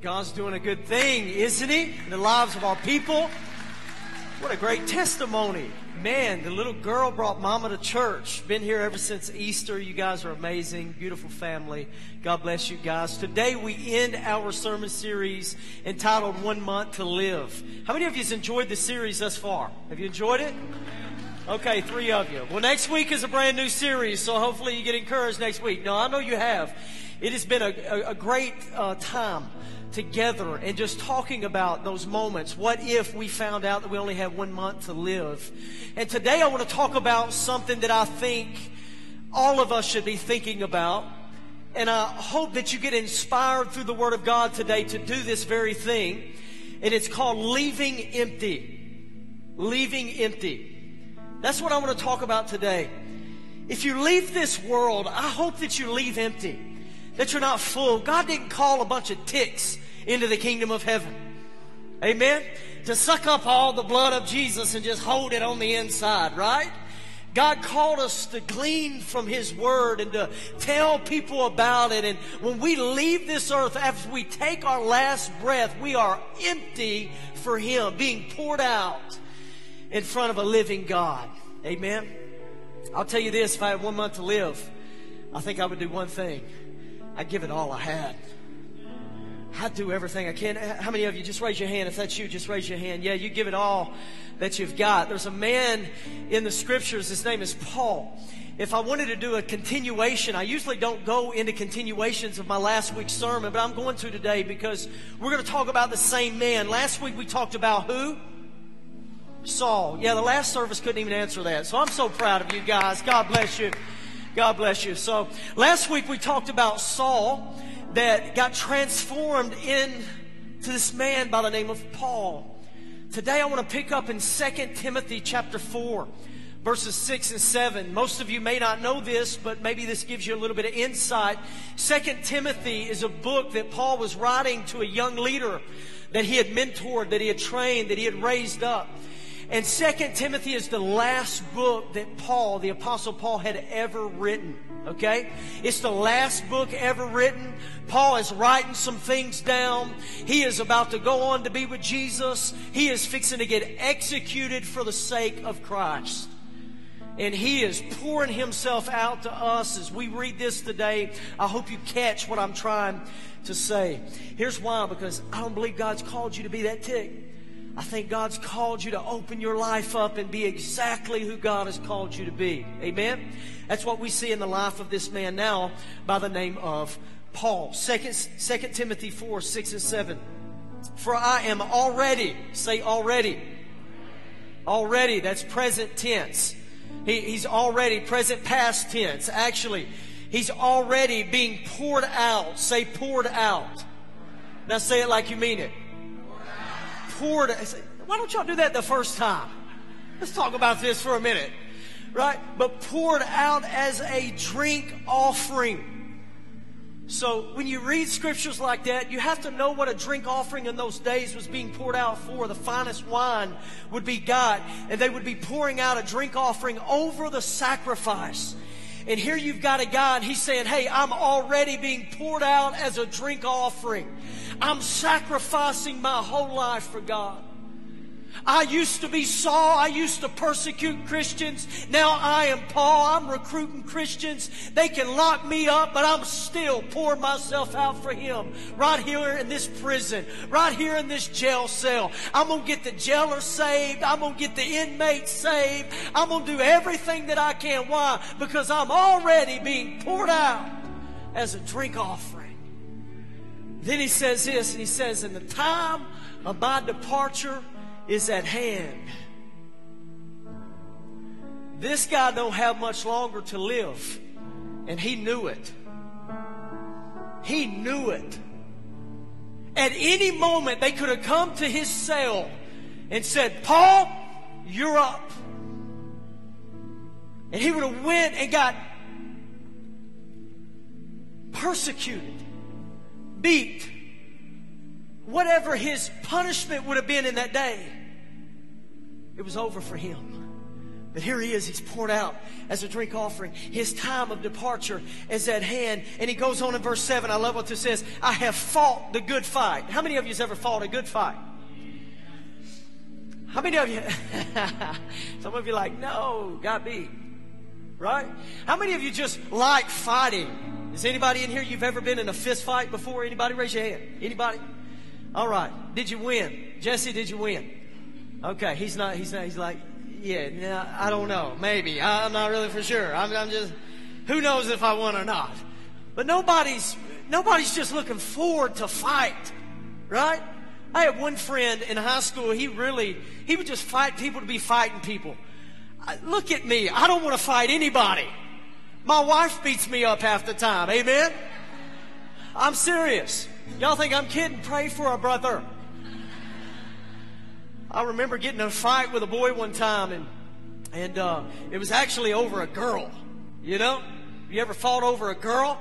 God's doing a good thing, isn't He? In the lives of our people. What a great testimony. Man, the little girl brought mama to church. Been here ever since Easter. You guys are amazing. Beautiful family. God bless you guys. Today we end our sermon series entitled One Month to Live. How many of you have enjoyed the series thus far? Have you enjoyed it? Okay, three of you. Well, next week is a brand new series, so hopefully you get encouraged next week. No, I know you have. It has been a, a, a great uh, time together and just talking about those moments. What if we found out that we only had one month to live? And today I want to talk about something that I think all of us should be thinking about. And I hope that you get inspired through the Word of God today to do this very thing. And it's called leaving empty. Leaving empty. That's what I want to talk about today. If you leave this world, I hope that you leave empty, that you're not full. God didn't call a bunch of ticks into the kingdom of heaven. Amen? To suck up all the blood of Jesus and just hold it on the inside, right? God called us to glean from His Word and to tell people about it. And when we leave this earth, after we take our last breath, we are empty for Him, being poured out in front of a living God. Amen? I'll tell you this if I had one month to live, I think I would do one thing I'd give it all I had. I do everything I can. How many of you just raise your hand? If that's you, just raise your hand. Yeah, you give it all that you've got. There's a man in the scriptures. His name is Paul. If I wanted to do a continuation, I usually don't go into continuations of my last week's sermon, but I'm going to today because we're going to talk about the same man. Last week we talked about who? Saul. Yeah, the last service couldn't even answer that. So I'm so proud of you guys. God bless you. God bless you. So last week we talked about Saul that got transformed into this man by the name of Paul. Today I want to pick up in 2 Timothy chapter 4 verses 6 and 7. Most of you may not know this, but maybe this gives you a little bit of insight. 2 Timothy is a book that Paul was writing to a young leader that he had mentored, that he had trained, that he had raised up. And 2 Timothy is the last book that Paul, the Apostle Paul, had ever written. Okay? It's the last book ever written. Paul is writing some things down. He is about to go on to be with Jesus. He is fixing to get executed for the sake of Christ. And he is pouring himself out to us as we read this today. I hope you catch what I'm trying to say. Here's why because I don't believe God's called you to be that tick. I think God's called you to open your life up and be exactly who God has called you to be. Amen? That's what we see in the life of this man now by the name of Paul. Second, 2 Timothy 4, 6 and 7. For I am already, say already. Already, that's present tense. He, he's already, present past tense. Actually, he's already being poured out. Say poured out. Now say it like you mean it. Poured. Why don't y'all do that the first time? Let's talk about this for a minute right? But poured out as a drink offering. So when you read scriptures like that, you have to know what a drink offering in those days was being poured out for. The finest wine would be got, and they would be pouring out a drink offering over the sacrifice. And here you've got a guy, and he's saying, Hey, I'm already being poured out as a drink offering. I'm sacrificing my whole life for God. I used to be Saul. I used to persecute Christians. Now I am Paul. I'm recruiting Christians. They can lock me up, but I'm still pouring myself out for Him. Right here in this prison. Right here in this jail cell. I'm going to get the jailer saved. I'm going to get the inmates saved. I'm going to do everything that I can. Why? Because I'm already being poured out as a drink offering. Then he says this, and he says, In the time of my departure, is at hand. This guy don't have much longer to live, and he knew it. He knew it. At any moment, they could have come to his cell and said, Paul, you're up. And he would have went and got persecuted, beat, whatever his punishment would have been in that day. It was over for him. But here he is, he's poured out as a drink offering. His time of departure is at hand. And he goes on in verse 7. I love what this says. I have fought the good fight. How many of you has ever fought a good fight? How many of you? Some of you like, no, got beat. Right? How many of you just like fighting? Is anybody in here you've ever been in a fist fight before? Anybody raise your hand? Anybody? All right. Did you win? Jesse, did you win? Okay. He's not, he's not, he's like, yeah, I don't know. Maybe. I'm not really for sure. I'm, I'm just, who knows if I won or not. But nobody's, nobody's just looking forward to fight. Right? I had one friend in high school, he really, he would just fight people to be fighting people. Look at me. I don't want to fight anybody. My wife beats me up half the time. Amen? I'm serious. Y'all think I'm kidding? Pray for a brother. I remember getting in a fight with a boy one time, and and uh, it was actually over a girl. You know, you ever fought over a girl?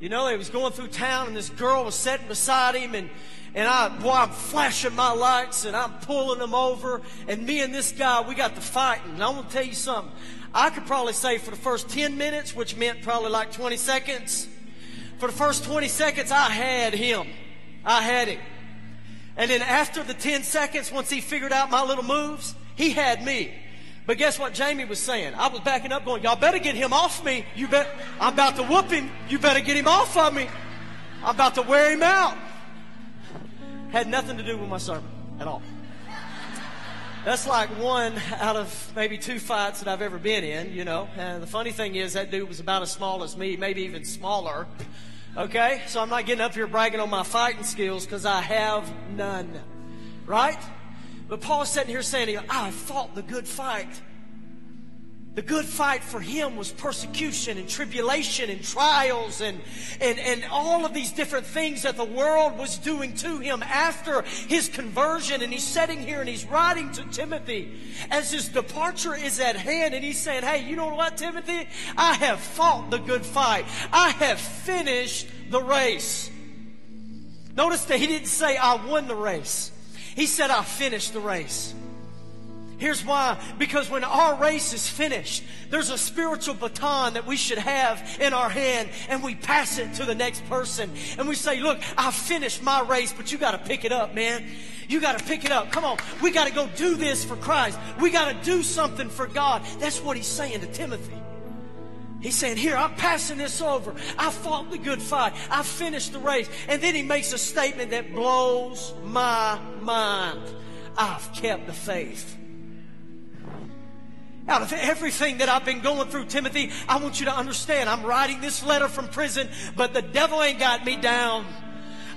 You know, he was going through town, and this girl was sitting beside him, and and I, boy, I'm flashing my lights, and I'm pulling them over, and me and this guy, we got to fighting. And I want to tell you something. I could probably say for the first 10 minutes, which meant probably like 20 seconds, for the first 20 seconds, I had him. I had him. And then after the 10 seconds, once he figured out my little moves, he had me. But guess what Jamie was saying? I was backing up going, y'all better get him off me. You bet, I'm about to whoop him. You better get him off of me. I'm about to wear him out. Had nothing to do with my sermon at all. That's like one out of maybe two fights that I've ever been in, you know. And the funny thing is, that dude was about as small as me, maybe even smaller. Okay? So I'm not getting up here bragging on my fighting skills because I have none. Right? But Paul's sitting here saying, I fought the good fight. The good fight for him was persecution and tribulation and trials and, and, and all of these different things that the world was doing to him after his conversion. And he's sitting here and he's writing to Timothy as his departure is at hand. And he's saying, Hey, you know what, Timothy? I have fought the good fight. I have finished the race. Notice that he didn't say, I won the race. He said, I finished the race. Here's why. Because when our race is finished, there's a spiritual baton that we should have in our hand and we pass it to the next person. And we say, look, I finished my race, but you got to pick it up, man. You got to pick it up. Come on. We got to go do this for Christ. We got to do something for God. That's what he's saying to Timothy. He's saying, Here, I'm passing this over. I fought the good fight. I finished the race. And then he makes a statement that blows my mind. I've kept the faith. Out of everything that I've been going through, Timothy, I want you to understand I'm writing this letter from prison, but the devil ain't got me down.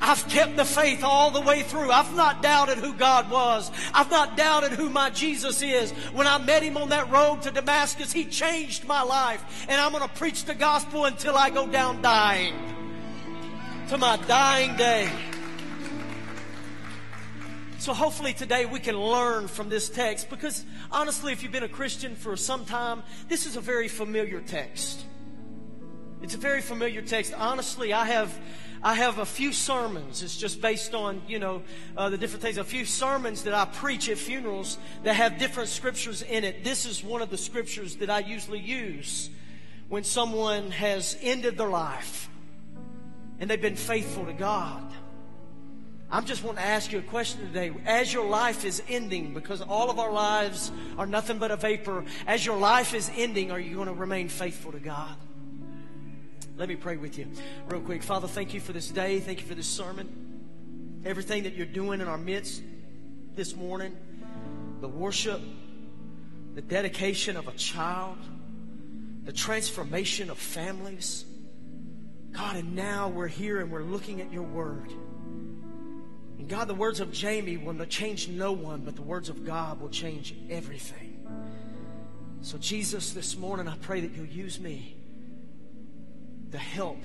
I've kept the faith all the way through. I've not doubted who God was. I've not doubted who my Jesus is. When I met him on that road to Damascus, he changed my life. And I'm going to preach the gospel until I go down dying. To my dying day. So hopefully today we can learn from this text because honestly, if you've been a Christian for some time, this is a very familiar text. It's a very familiar text. Honestly, I have I have a few sermons. It's just based on, you know, uh, the different things. A few sermons that I preach at funerals that have different scriptures in it. This is one of the scriptures that I usually use when someone has ended their life and they've been faithful to God. I'm just wanting to ask you a question today. As your life is ending, because all of our lives are nothing but a vapor, as your life is ending, are you going to remain faithful to God? Let me pray with you real quick. Father, thank you for this day. Thank you for this sermon. Everything that you're doing in our midst this morning, the worship, the dedication of a child, the transformation of families. God, and now we're here and we're looking at your word. And God, the words of Jamie will change no one, but the words of God will change everything. So, Jesus, this morning I pray that you'll use me to help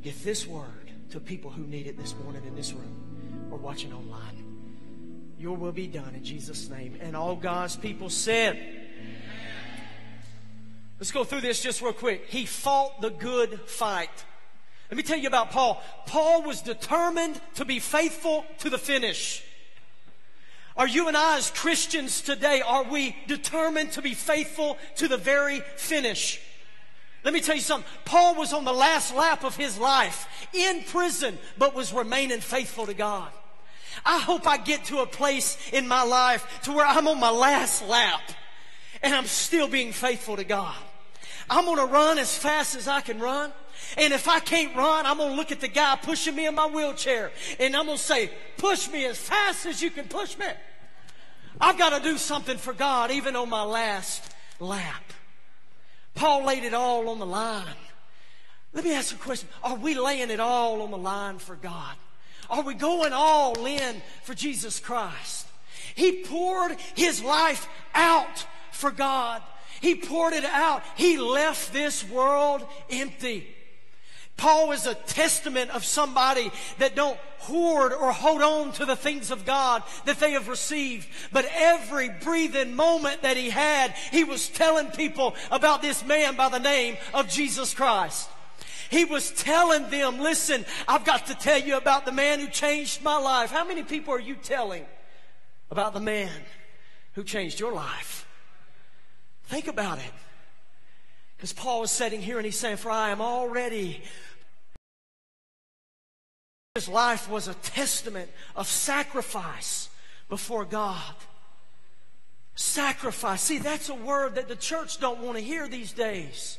get this word to people who need it this morning in this room or watching online. Your will be done in Jesus' name. And all God's people said, Let's go through this just real quick. He fought the good fight. Let me tell you about Paul. Paul was determined to be faithful to the finish. Are you and I as Christians today, are we determined to be faithful to the very finish? Let me tell you something. Paul was on the last lap of his life in prison, but was remaining faithful to God. I hope I get to a place in my life to where I'm on my last lap and I'm still being faithful to God. I'm going to run as fast as I can run. And if I can't run, I'm going to look at the guy pushing me in my wheelchair and I'm going to say, push me as fast as you can push me. I've got to do something for God even on my last lap. Paul laid it all on the line. Let me ask you a question. Are we laying it all on the line for God? Are we going all in for Jesus Christ? He poured his life out for God. He poured it out. He left this world empty. Paul is a testament of somebody that don't hoard or hold on to the things of God that they have received. But every breathing moment that he had, he was telling people about this man by the name of Jesus Christ. He was telling them, listen, I've got to tell you about the man who changed my life. How many people are you telling about the man who changed your life? Think about it. Because Paul is sitting here and he's saying, For I am already. His life was a testament of sacrifice before God. Sacrifice. See, that's a word that the church don't want to hear these days.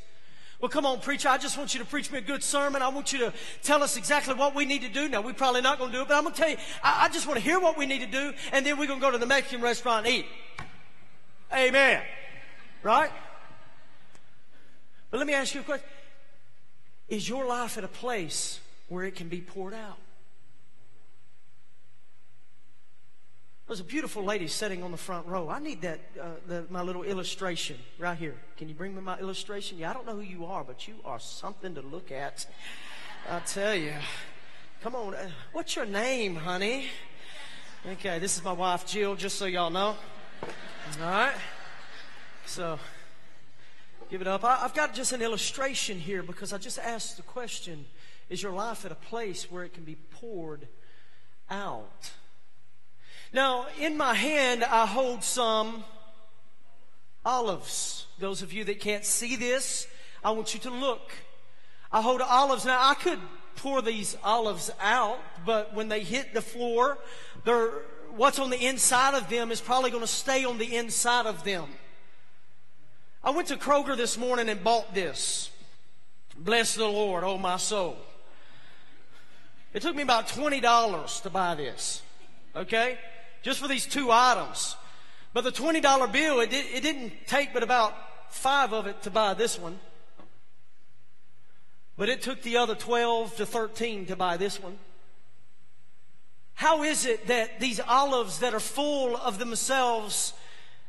Well, come on, preacher. I just want you to preach me a good sermon. I want you to tell us exactly what we need to do. Now, we're probably not going to do it, but I'm going to tell you, I, I just want to hear what we need to do, and then we're going to go to the Mexican restaurant and eat. Amen. Right? But let me ask you a question. Is your life at a place where it can be poured out? There's a beautiful lady sitting on the front row. I need that, uh, the, my little illustration right here. Can you bring me my illustration? Yeah, I don't know who you are, but you are something to look at. I tell you. Come on. Uh, what's your name, honey? Okay, this is my wife, Jill, just so y'all know. All right. So, Give it up. I, have got just an illustration here because I just asked the question Is your life at a place where it can be poured out? Now, in my hand, I hold some olives. Those of you that can't see this, I want you to look. I hold olives. Now, I could pour these olives out, but when they hit the floor, they're, what's on the inside of them is probably going to stay on the inside of them. I went to Kroger this morning and bought this. Bless the Lord, oh my soul. It took me about $20 to buy this. Okay? Just for these two items. But the $20 bill, it, did, it didn't take but about five of it to buy this one. But it took the other 12 to 13 to buy this one. How is it that these olives that are full of themselves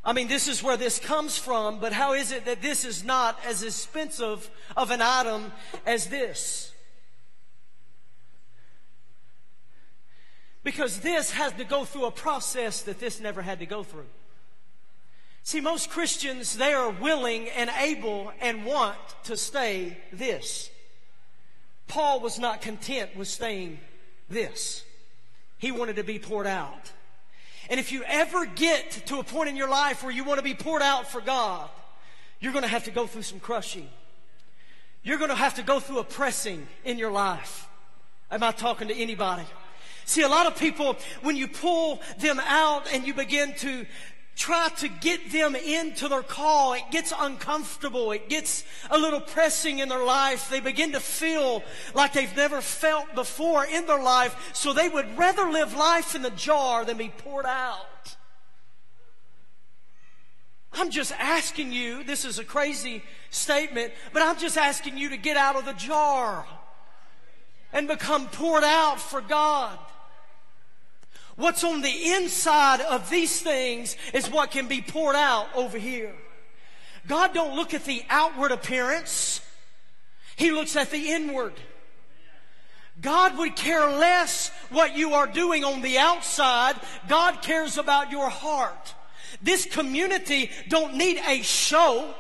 I mean, this is where this comes from, but how is it that this is not as expensive of an item as this? Because this has to go through a process that this never had to go through. See, most Christians, they are willing and able and want to stay this. Paul was not content with staying this. He wanted to be poured out. And if you ever get to a point in your life where you want to be poured out for God, you're going to have to go through some crushing. You're going to have to go through a pressing in your life. Am I talking to anybody? See, a lot of people, when you pull them out and you begin to try to get them into their call, it gets uncomfortable. It gets a little pressing in their life. They begin to feel like they've never felt before in their life. So they would rather live life in the jar than be poured out. I'm just asking you, this is a crazy statement, but I'm just asking you to get out of the jar and become poured out for God. What's on the inside of these things is what can be poured out over here. God don't look at the outward appearance. He looks at the inward. God would care less what you are doing on the outside. God cares about your heart. This community don't need a show.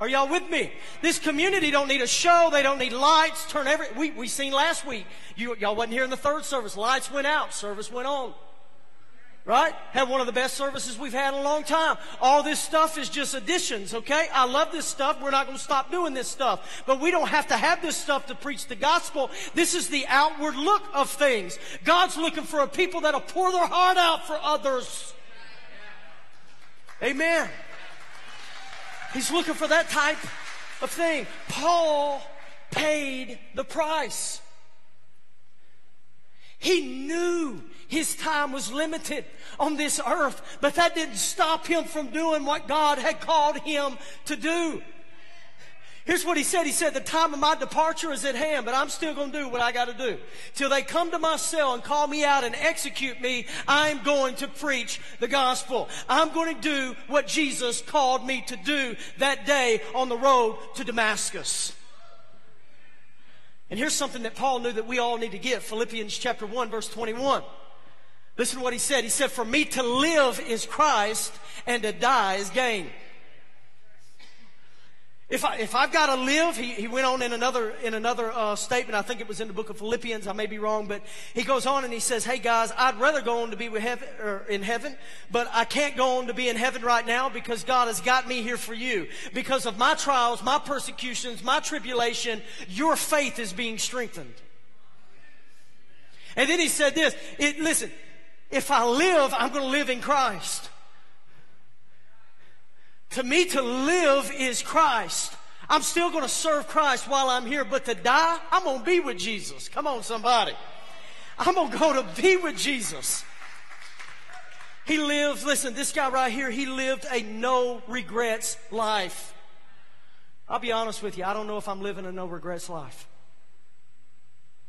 Are y'all with me? This community don't need a show. They don't need lights. Turn every, we, we seen last week. You, y'all wasn't here in the third service. Lights went out. Service went on. Right? Had one of the best services we've had in a long time. All this stuff is just additions, okay? I love this stuff. We're not going to stop doing this stuff. But we don't have to have this stuff to preach the gospel. This is the outward look of things. God's looking for a people that'll pour their heart out for others. Amen. He's looking for that type of thing. Paul paid the price. He knew his time was limited on this earth, but that didn't stop him from doing what God had called him to do. Here's what he said. He said, the time of my departure is at hand, but I'm still going to do what I got to do. Till they come to my cell and call me out and execute me, I'm going to preach the gospel. I'm going to do what Jesus called me to do that day on the road to Damascus. And here's something that Paul knew that we all need to get. Philippians chapter 1 verse 21. Listen to what he said. He said, for me to live is Christ and to die is gain. If, I, if I've got to live, he, he went on in another, in another uh, statement, I think it was in the book of Philippians, I may be wrong, but he goes on and he says, hey guys, I'd rather go on to be with heaven, or in heaven, but I can't go on to be in heaven right now because God has got me here for you. Because of my trials, my persecutions, my tribulation, your faith is being strengthened. And then he said this, it, listen, if I live, I'm going to live in Christ. To me, to live is Christ. I'm still going to serve Christ while I'm here, but to die, I'm going to be with Jesus. Come on, somebody. I'm going to go to be with Jesus. He lived, listen, this guy right here, he lived a no regrets life. I'll be honest with you, I don't know if I'm living a no regrets life.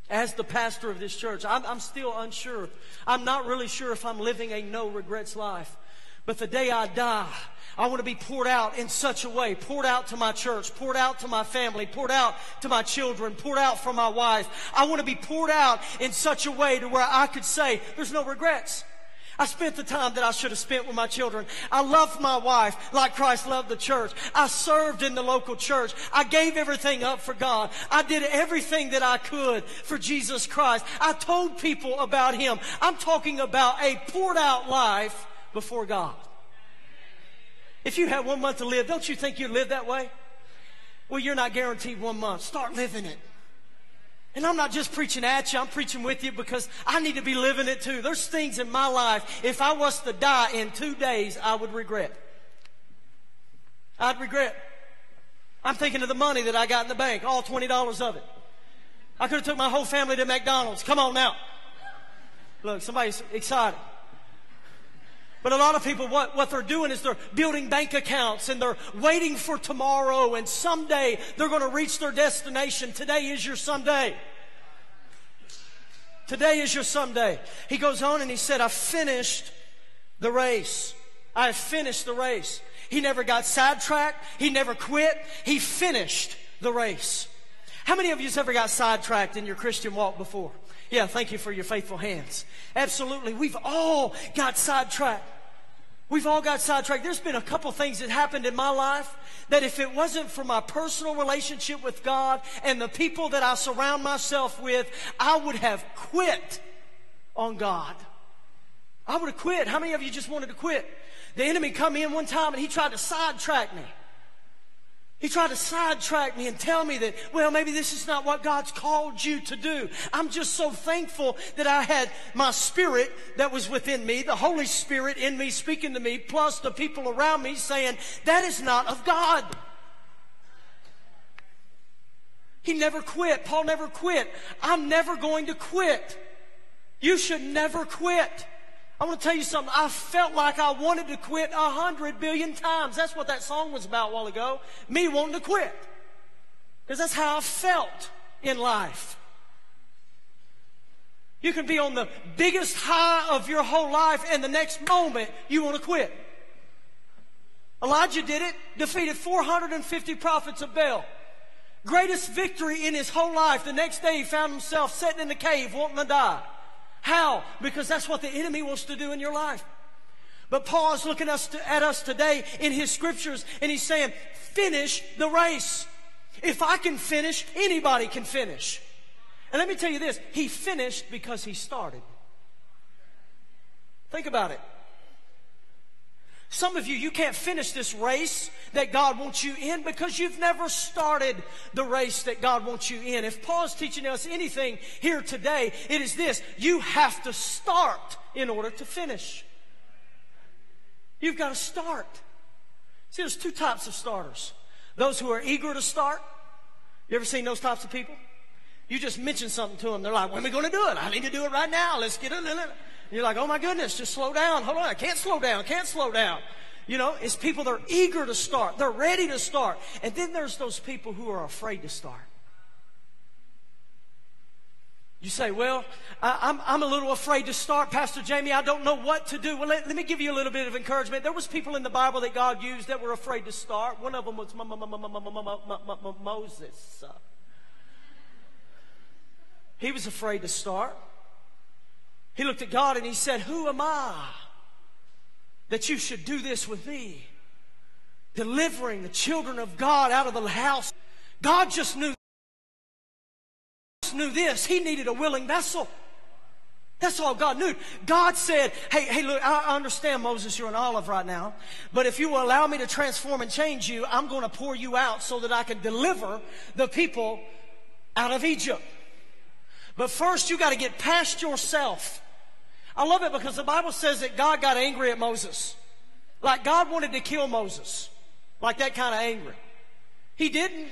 As the pastor of this church, I'm, I'm still unsure. I'm not really sure if I'm living a no regrets life. But the day I die, I want to be poured out in such a way, poured out to my church, poured out to my family, poured out to my children, poured out for my wife. I want to be poured out in such a way to where I could say, there's no regrets. I spent the time that I should have spent with my children. I loved my wife like Christ loved the church. I served in the local church. I gave everything up for God. I did everything that I could for Jesus Christ. I told people about Him. I'm talking about a poured out life before God. If you had one month to live, don't you think you'd live that way? Well, you're not guaranteed one month. Start living it. And I'm not just preaching at you, I'm preaching with you because I need to be living it too. There's things in my life, if I was to die in two days, I would regret. I'd regret. I'm thinking of the money that I got in the bank, all $20 of it. I could have took my whole family to McDonald's. Come on now. Look, somebody's excited. But a lot of people, what, what they're doing is they're building bank accounts and they're waiting for tomorrow and someday they're going to reach their destination. Today is your someday. Today is your someday. He goes on and he said, I finished the race. I finished the race. He never got sidetracked. He never quit. He finished the race. How many of you have ever got sidetracked in your Christian walk before? Yeah, thank you for your faithful hands. Absolutely. We've all got sidetracked. We've all got sidetracked. There's been a couple things that happened in my life that if it wasn't for my personal relationship with God and the people that I surround myself with, I would have quit on God. I would have quit. How many of you just wanted to quit? The enemy come in one time and he tried to sidetrack me. He tried to sidetrack me and tell me that, well, maybe this is not what God's called you to do. I'm just so thankful that I had my spirit that was within me, the Holy Spirit in me speaking to me, plus the people around me saying, that is not of God. He never quit. Paul never quit. I'm never going to quit. You should never quit. I want to tell you something. I felt like I wanted to quit a hundred billion times. That's what that song was about a while ago. Me wanting to quit. Because that's how I felt in life. You can be on the biggest high of your whole life and the next moment you want to quit. Elijah did it, defeated 450 prophets of Baal. Greatest victory in his whole life. The next day he found himself sitting in the cave wanting to die. How? Because that's what the enemy wants to do in your life. But Paul is looking at us today in his scriptures and he's saying, finish the race. If I can finish, anybody can finish. And let me tell you this, he finished because he started. Think about it. Some of you, you can't finish this race that God wants you in because you've never started the race that God wants you in. If Paul's teaching us anything here today, it is this. You have to start in order to finish. You've got to start. See, there's two types of starters. Those who are eager to start. You ever seen those types of people? You just mention something to them. They're like, when are we going to do it? I need to do it right now. Let's get it. You're like, oh my goodness, just slow down. Hold on. I can't slow down. Can't slow down. You know, it's people that are eager to start. They're ready to start. And then there's those people who are afraid to start. You say, well, I'm, I'm a little afraid to start, Pastor Jamie. I don't know what to do. Well, let, let me give you a little bit of encouragement. There was people in the Bible that God used that were afraid to start. One of them was Moses. He was afraid to start. He looked at God and he said, Who am I that you should do this with me? Delivering the children of God out of the house. God just knew, knew this. He needed a willing vessel. That's all God knew. God said, hey, hey, look, I understand, Moses, you're an olive right now, but if you will allow me to transform and change you, I'm going to pour you out so that I can deliver the people out of Egypt. But first, you got to get past yourself. I love it because the Bible says that God got angry at Moses. Like God wanted to kill Moses. Like that kind of angry. He didn't.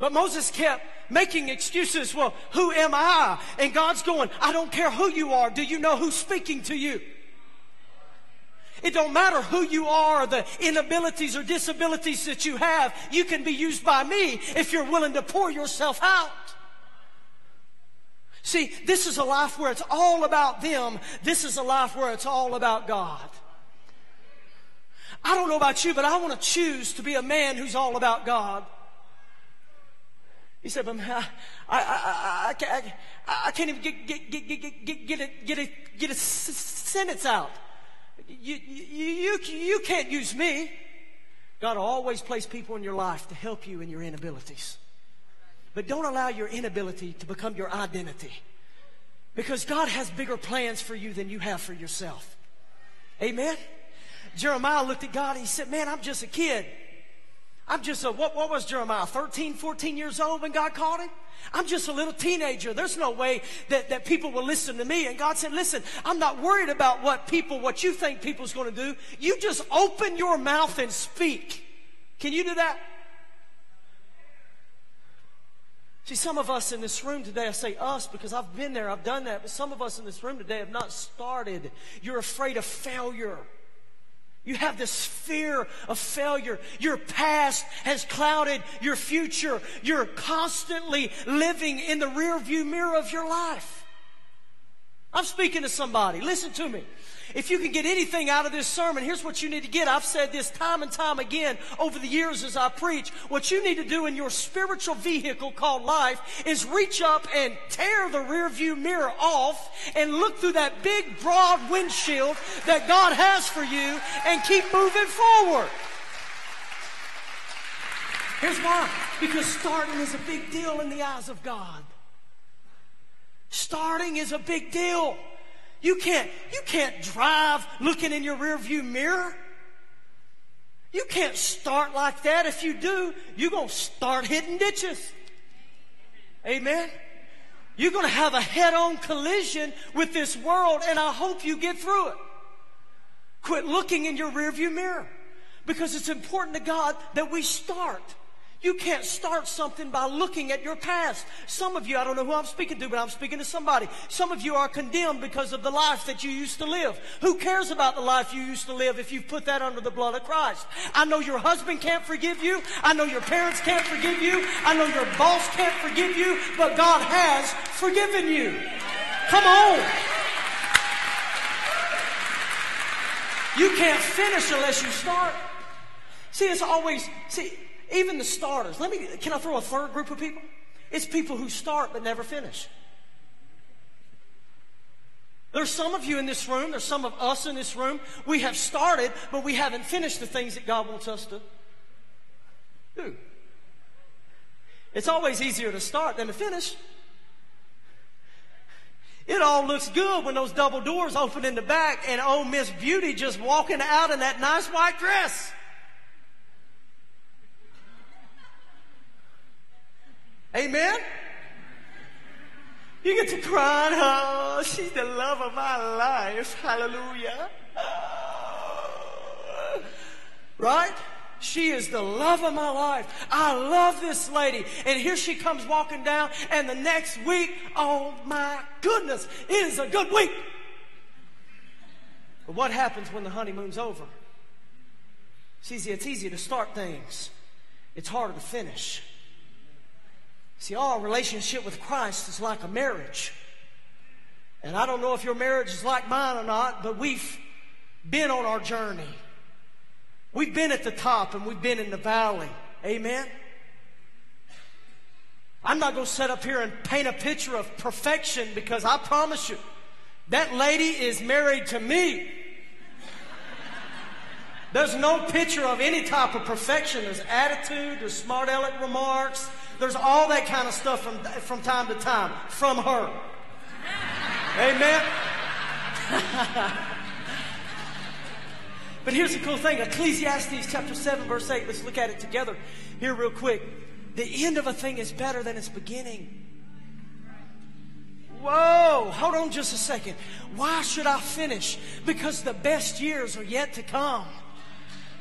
But Moses kept making excuses. Well, who am I? And God's going, I don't care who you are. Do you know who's speaking to you? It don't matter who you are, the inabilities or disabilities that you have. You can be used by me if you're willing to pour yourself out. See, this is a life where it's all about them. This is a life where it's all about God. I don't know about you, but I want to choose to be a man who's all about God. He said, but I, I, I, I, can't even get, get, get, get, get, get, a, get, a, get a sentence out. You, you, you, you can't use me. God will always place people in your life to help you in your inabilities. But don't allow your inability to become your identity. Because God has bigger plans for you than you have for yourself. Amen? Jeremiah looked at God and he said, Man, I'm just a kid. I'm just a, what, what was Jeremiah, 13, 14 years old when God called him? I'm just a little teenager. There's no way that, that people will listen to me. And God said, listen, I'm not worried about what people, what you think people's going to do. You just open your mouth and speak. Can you do that? See, some of us in this room today, I say us because I've been there, I've done that, but some of us in this room today have not started. You're afraid of failure. You have this fear of failure. Your past has clouded your future. You're constantly living in the rearview mirror of your life. I'm speaking to somebody. Listen to me. If you can get anything out of this sermon, here's what you need to get. I've said this time and time again over the years as I preach. What you need to do in your spiritual vehicle called life is reach up and tear the rearview mirror off and look through that big broad windshield that God has for you and keep moving forward. Here's why. Because starting is a big deal in the eyes of God. Starting is a big deal. You can't, you can't drive looking in your rearview mirror. You can't start like that. If you do, you're going to start hitting ditches. Amen. You're going to have a head on collision with this world, and I hope you get through it. Quit looking in your rearview mirror because it's important to God that we start. You can't start something by looking at your past. Some of you, I don't know who I'm speaking to, but I'm speaking to somebody. Some of you are condemned because of the life that you used to live. Who cares about the life you used to live if you've put that under the blood of Christ? I know your husband can't forgive you. I know your parents can't forgive you. I know your boss can't forgive you, but God has forgiven you. Come on. You can't finish unless you start. See, it's always, see, even the starters. Let me, can I throw a third group of people? It's people who start but never finish. There's some of you in this room, there's some of us in this room, we have started, but we haven't finished the things that God wants us to do. It's always easier to start than to finish. It, all looks good when those double doors open in the back and old Miss Beauty just walking out in that nice white dress. Amen? You get to cry, oh, she's the love of my life. Hallelujah. Right? She is the love of my life. I love this lady. And here she comes walking down, and the next week, oh my goodness, it is a good week. But what happens when the honeymoon's over? See, it's easy to start things, it's harder to finish. See, our relationship with Christ is like a marriage. And I don't know if your marriage is like mine or not, but we've been on our journey. We've been at the top and we've been in the valley. Amen. I'm not going to sit up here and paint a picture of perfection because I promise you, that lady is married to me. There's no picture of any type of perfection. There's attitude, there's smart aleck remarks, there's all that kind of stuff from, from time to time from her. Amen. But here's the cool thing Ecclesiastes chapter 7, verse 8. Let's look at it together here, real quick. The end of a thing is better than its beginning. Whoa, hold on just a second. Why should I finish? Because the best years are yet to come.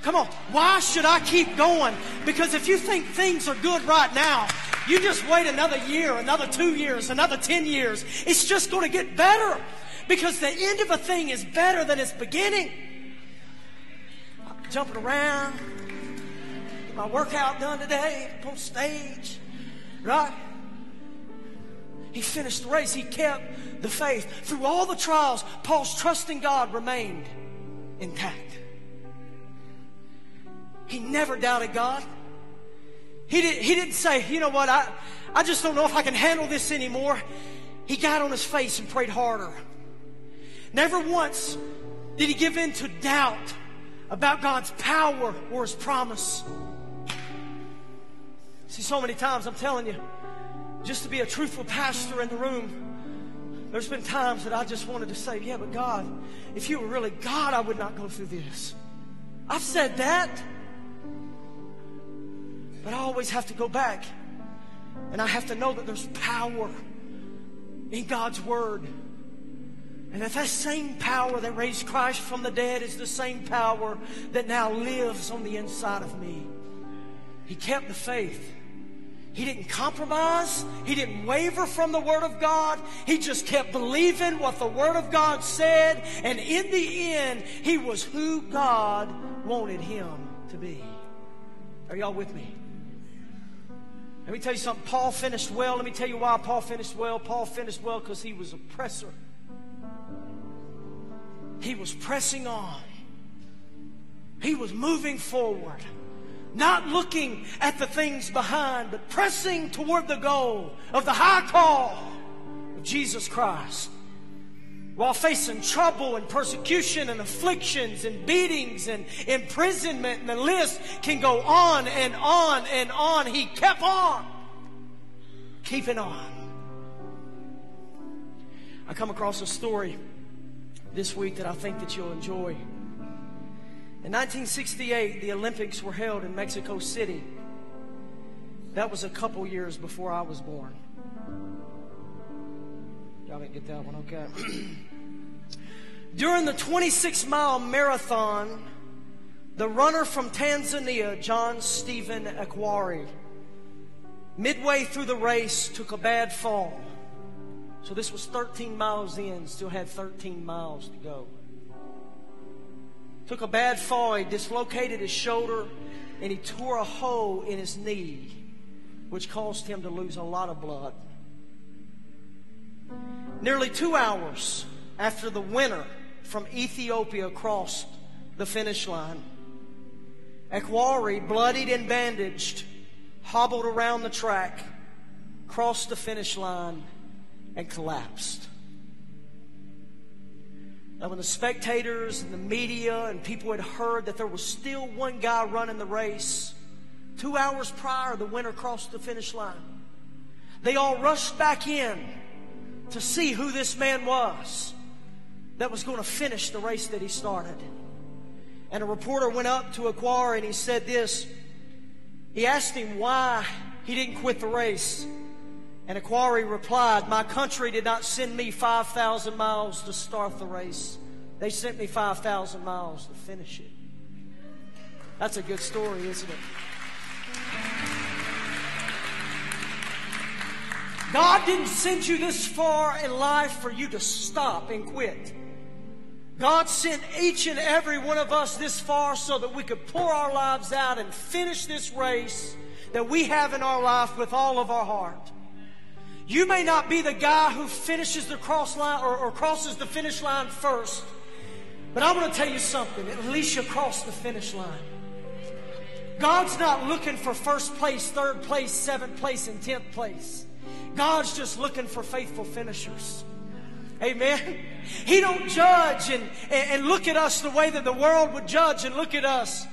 Come on, why should I keep going? Because if you think things are good right now, you just wait another year, another two years, another 10 years. It's just going to get better because the end of a thing is better than its beginning jumping around, get my workout done today, on stage, right? He finished the race. He kept the faith. Through all the trials, Paul's trust in God remained intact. He never doubted God. He, did, he didn't say, you know what, I, I just don't know if I can handle this anymore. He got on his face and prayed harder. Never once did he give in to doubt about God's power or His promise. See, so many times I'm telling you, just to be a truthful pastor in the room, there's been times that I just wanted to say, yeah, but God, if you were really God, I would not go through this. I've said that. But I always have to go back and I have to know that there's power in God's Word. And that that same power that raised Christ from the dead is the same power that now lives on the inside of me. He kept the faith. He didn't compromise. He didn't waver from the Word of God. He just kept believing what the Word of God said. And in the end, he was who God wanted him to be. Are y'all with me? Let me tell you something. Paul finished well. Let me tell you why Paul finished well. Paul finished well because he was a presser. He was pressing on. He was moving forward. Not looking at the things behind, but pressing toward the goal of the high call of Jesus Christ. While facing trouble and persecution and afflictions and beatings and imprisonment, and the list can go on and on and on, he kept on, keeping on. I come across a story this week that I think that you'll enjoy. In 1968, the Olympics were held in Mexico City. That was a couple years before I was born. Y'all didn't get that one, okay? During the 26 mile marathon, the runner from Tanzania, John Stephen Akhwari, midway through the race took a bad fall. So this was 13 miles in, still had 13 miles to go. Took a bad fall, he dislocated his shoulder, and he tore a hole in his knee, which caused him to lose a lot of blood. Nearly two hours after the winner from Ethiopia crossed the finish line, Akhwari, bloodied and bandaged, hobbled around the track, crossed the finish line, and collapsed. Now, when the spectators and the media and people had heard that there was still one guy running the race, two hours prior, the winner crossed the finish line. They all rushed back in to see who this man was that was going to finish the race that he started. And a reporter went up to Akhwari and he said this. He asked him why he didn't quit the race. And Akhwari replied, My country did not send me 5,000 miles to start the race. They sent me 5,000 miles to finish it. That's a good story, isn't it? God didn't send you this far in life for you to stop and quit. God sent each and every one of us this far so that we could pour our lives out and finish this race that we have in our life with all of our heart. You may not be the guy who finishes the cross line or, or crosses the finish line first, but I'm going to tell you something. At least you cross the finish line. God's not looking for first place, third place, seventh place, and tenth place. God's just looking for faithful finishers. Amen. He don't judge and, and look at us the way that the world would judge and look at us.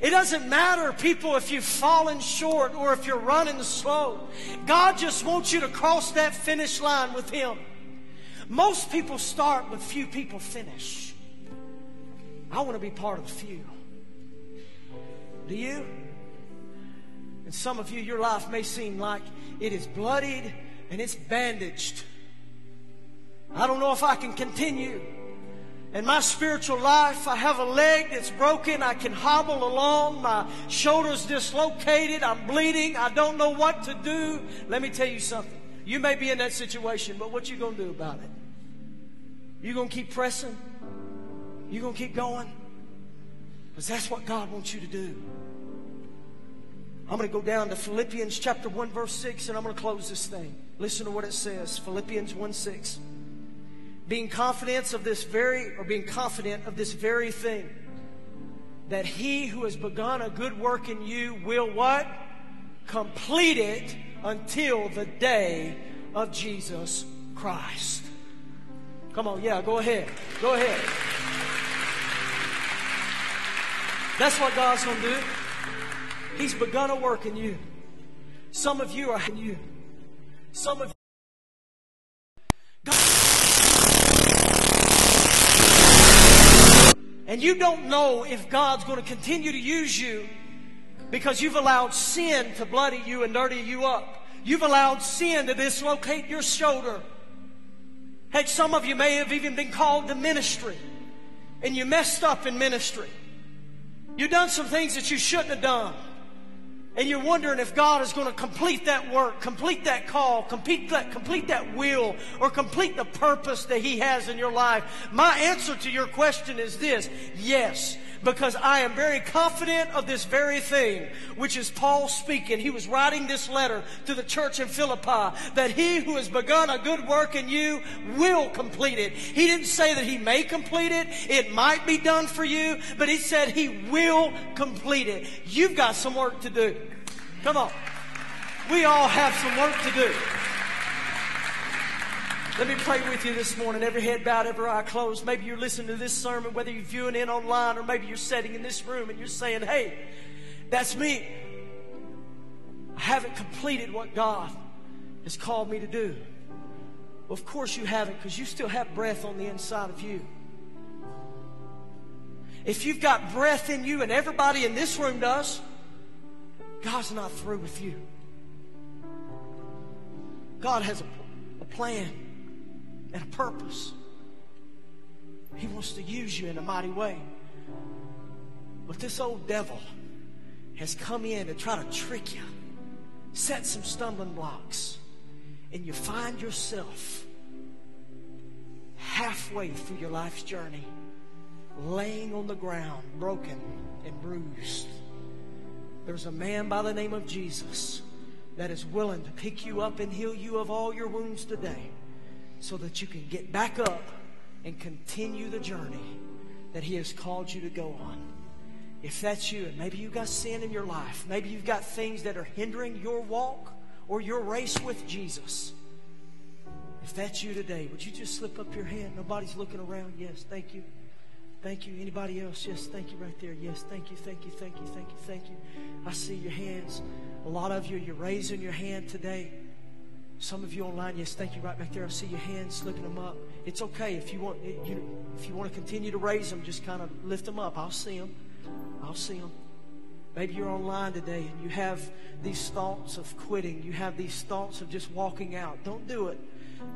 It doesn't matter, people, if you've fallen short or if you're running slow. God just wants you to cross that finish line with Him. Most people start, but few people finish. I want to be part of the few. Do you? And some of you, your life may seem like it is bloodied and it's bandaged. I don't know if I can continue. In my spiritual life, I have a leg that's broken. I can hobble along. My shoulder's dislocated. I'm bleeding. I don't know what to do. Let me tell you something. You may be in that situation, but what you going to do about it? You going to keep pressing? You going to keep going? Because that's what God wants you to do. I'm going to go down to Philippians chapter 1 verse 6 and I'm going to close this thing. Listen to what it says. Philippians 1 6 being confident of this very, or being confident of this very thing, that he who has begun a good work in you will what? Complete it until the day of Jesus Christ. Come on, yeah, go ahead. Go ahead. That's what God's going to do. He's begun a work in you. Some of you are in you. Some of And you don't know if God's going to continue to use you because you've allowed sin to bloody you and dirty you up. You've allowed sin to dislocate your shoulder. Heck, some of you may have even been called to ministry and you messed up in ministry. You've done some things that you shouldn't have done and you're wondering if God is going to complete that work, complete that call, complete that, complete that will, or complete the purpose that He has in your life, my answer to your question is this yes. Because I am very confident of this very thing, which is Paul speaking. He was writing this letter to the church in Philippi that he who has begun a good work in you will complete it. He didn't say that he may complete it. It might be done for you, but he said he will complete it. You've got some work to do. Come on. We all have some work to do. Let me pray with you this morning. Every head bowed, every eye closed. Maybe you're listening to this sermon, whether you're viewing in online or maybe you're sitting in this room and you're saying, hey, that's me. I haven't completed what God has called me to do. Well, of course you haven't because you still have breath on the inside of you. If you've got breath in you and everybody in this room does, God's not through with you. God has a, a plan and a purpose. He wants to use you in a mighty way. But this old devil has come in to try to trick you, set some stumbling blocks, and you find yourself halfway through your life's journey, laying on the ground, broken and bruised. There's a man by the name of Jesus that is willing to pick you up and heal you of all your wounds today so that you can get back up and continue the journey that He has called you to go on. If that's you, and maybe you've got sin in your life, maybe you've got things that are hindering your walk or your race with Jesus. If that's you today, would you just slip up your hand? Nobody's looking around. Yes, thank you. Thank you. Anybody else? Yes, thank you right there. Yes, thank you, thank you, thank you, thank you, thank you. I see your hands. A lot of you, you're raising your hand today. Some of you online, yes, thank you right back there. I see your hands lifting them up. It's okay if you want you, if you want to continue to raise them, just kind of lift them up. I'll see them. I'll see them. Maybe you're online today and you have these thoughts of quitting. You have these thoughts of just walking out. Don't do it.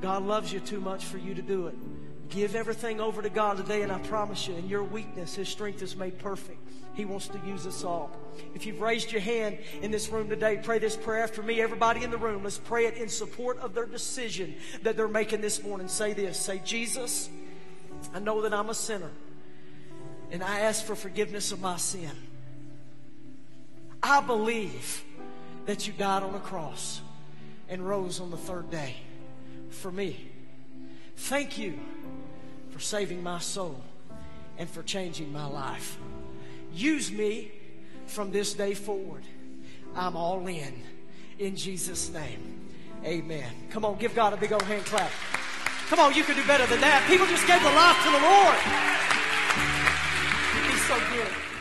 God loves you too much for you to do it. Give everything over to God today, and I promise you, in your weakness, His strength is made perfect. He wants to use us all. If you've raised your hand in this room today, pray this prayer after me. Everybody in the room, let's pray it in support of their decision that they're making this morning. Say this Say, Jesus, I know that I'm a sinner, and I ask for forgiveness of my sin. I believe that you died on a cross and rose on the third day for me. Thank you for saving my soul and for changing my life. Use me from this day forward. I'm all in. In Jesus' name, amen. Come on, give God a big old hand clap. Come on, you can do better than that. People just gave their life to the Lord. He's so good.